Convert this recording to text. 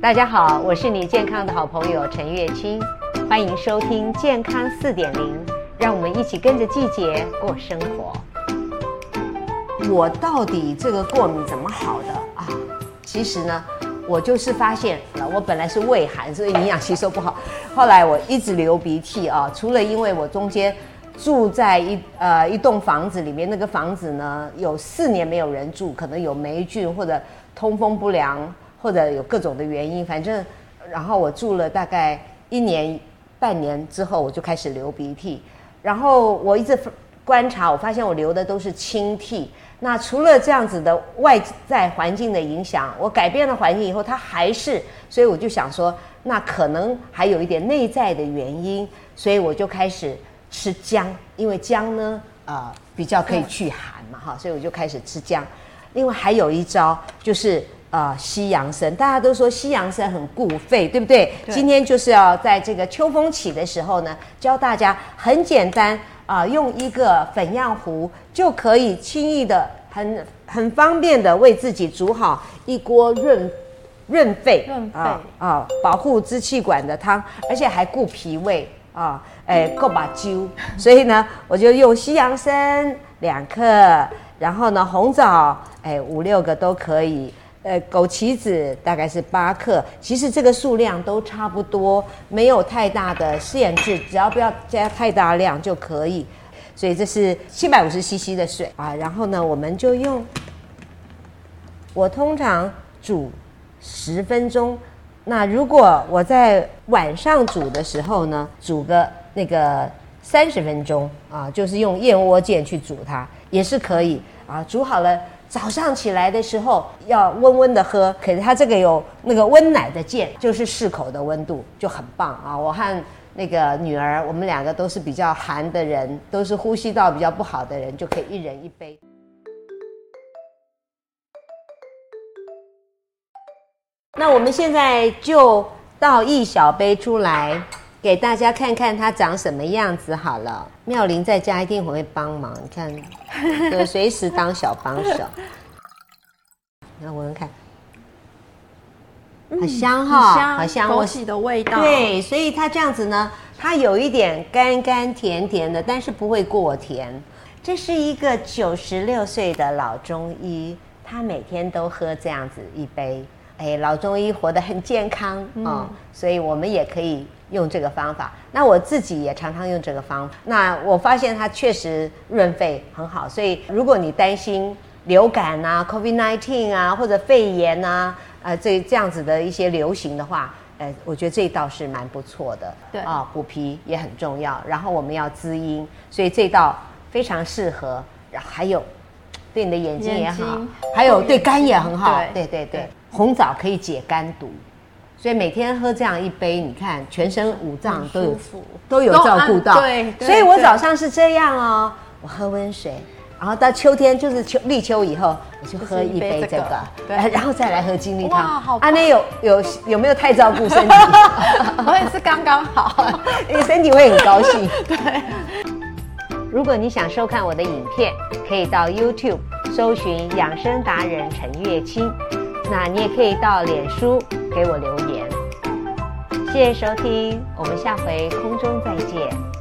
大家好，我是你健康的好朋友陈月清，欢迎收听健康四点零，让我们一起跟着季节过生活。我到底这个过敏怎么好的啊？其实呢，我就是发现了，我本来是胃寒，所以营养吸收不好，后来我一直流鼻涕啊，除了因为我中间住在一呃一栋房子里面，那个房子呢有四年没有人住，可能有霉菌或者通风不良。或者有各种的原因，反正，然后我住了大概一年半年之后，我就开始流鼻涕。然后我一直观察，我发现我流的都是清涕。那除了这样子的外在环境的影响，我改变了环境以后，它还是，所以我就想说，那可能还有一点内在的原因，所以我就开始吃姜，因为姜呢，呃，比较可以去寒嘛，哈，所以我就开始吃姜。另外还有一招就是。啊、呃，西洋参，大家都说西洋参很固肺，对不对？对。今天就是要在这个秋风起的时候呢，教大家很简单啊、呃，用一个粉样壶就可以轻易的、很很方便的为自己煮好一锅润润肺、润肺啊、呃，保护支气管的汤，而且还顾脾胃啊，够把灸。所以呢，我就用西洋参两克，然后呢，红枣哎五六个都可以。呃，枸杞子大概是八克，其实这个数量都差不多，没有太大的限制，只要不要加太大量就可以。所以这是七百五十 CC 的水啊，然后呢，我们就用。我通常煮十分钟，那如果我在晚上煮的时候呢，煮个那个三十分钟啊，就是用燕窝键去煮它也是可以啊，煮好了。早上起来的时候要温温的喝，可是它这个有那个温奶的键，就是适口的温度就很棒啊！我和那个女儿，我们两个都是比较寒的人，都是呼吸道比较不好的人，就可以一人一杯。那我们现在就倒一小杯出来。给大家看看它长什么样子好了。妙玲在家一定很会帮忙，你看，对，随时当小帮手。然后闻闻看，很香哈，嗯、好香，枸杞的味道。对，所以它这样子呢，它有一点甘甘甜甜的，但是不会过甜。这是一个九十六岁的老中医，他每天都喝这样子一杯。哎，老中医活得很健康、嗯、哦，所以我们也可以。用这个方法，那我自己也常常用这个方法。那我发现它确实润肺很好，所以如果你担心流感啊、COVID-19 啊或者肺炎啊，呃，这这样子的一些流行的话，呃，我觉得这一道是蛮不错的。对啊，补脾也很重要。然后我们要滋阴，所以这道非常适合。然后还有对你的眼睛也好，还有对肝也很好。对对对，对，红枣可以解肝毒。所以每天喝这样一杯，你看全身五脏都有都有照顾到。对，所以我早上是这样哦，我喝温水，然后到秋天就是秋立秋以后，我就喝一杯这个，对，然后再来喝精力汤。哇，好！阿内有有有没有太照顾身体？我也是刚刚好，你身体会很高兴。对。如果你想收看我的影片，可以到 YouTube 搜寻养生达人陈月卿，那你也可以到脸书。给我留言，谢谢收听，我们下回空中再见。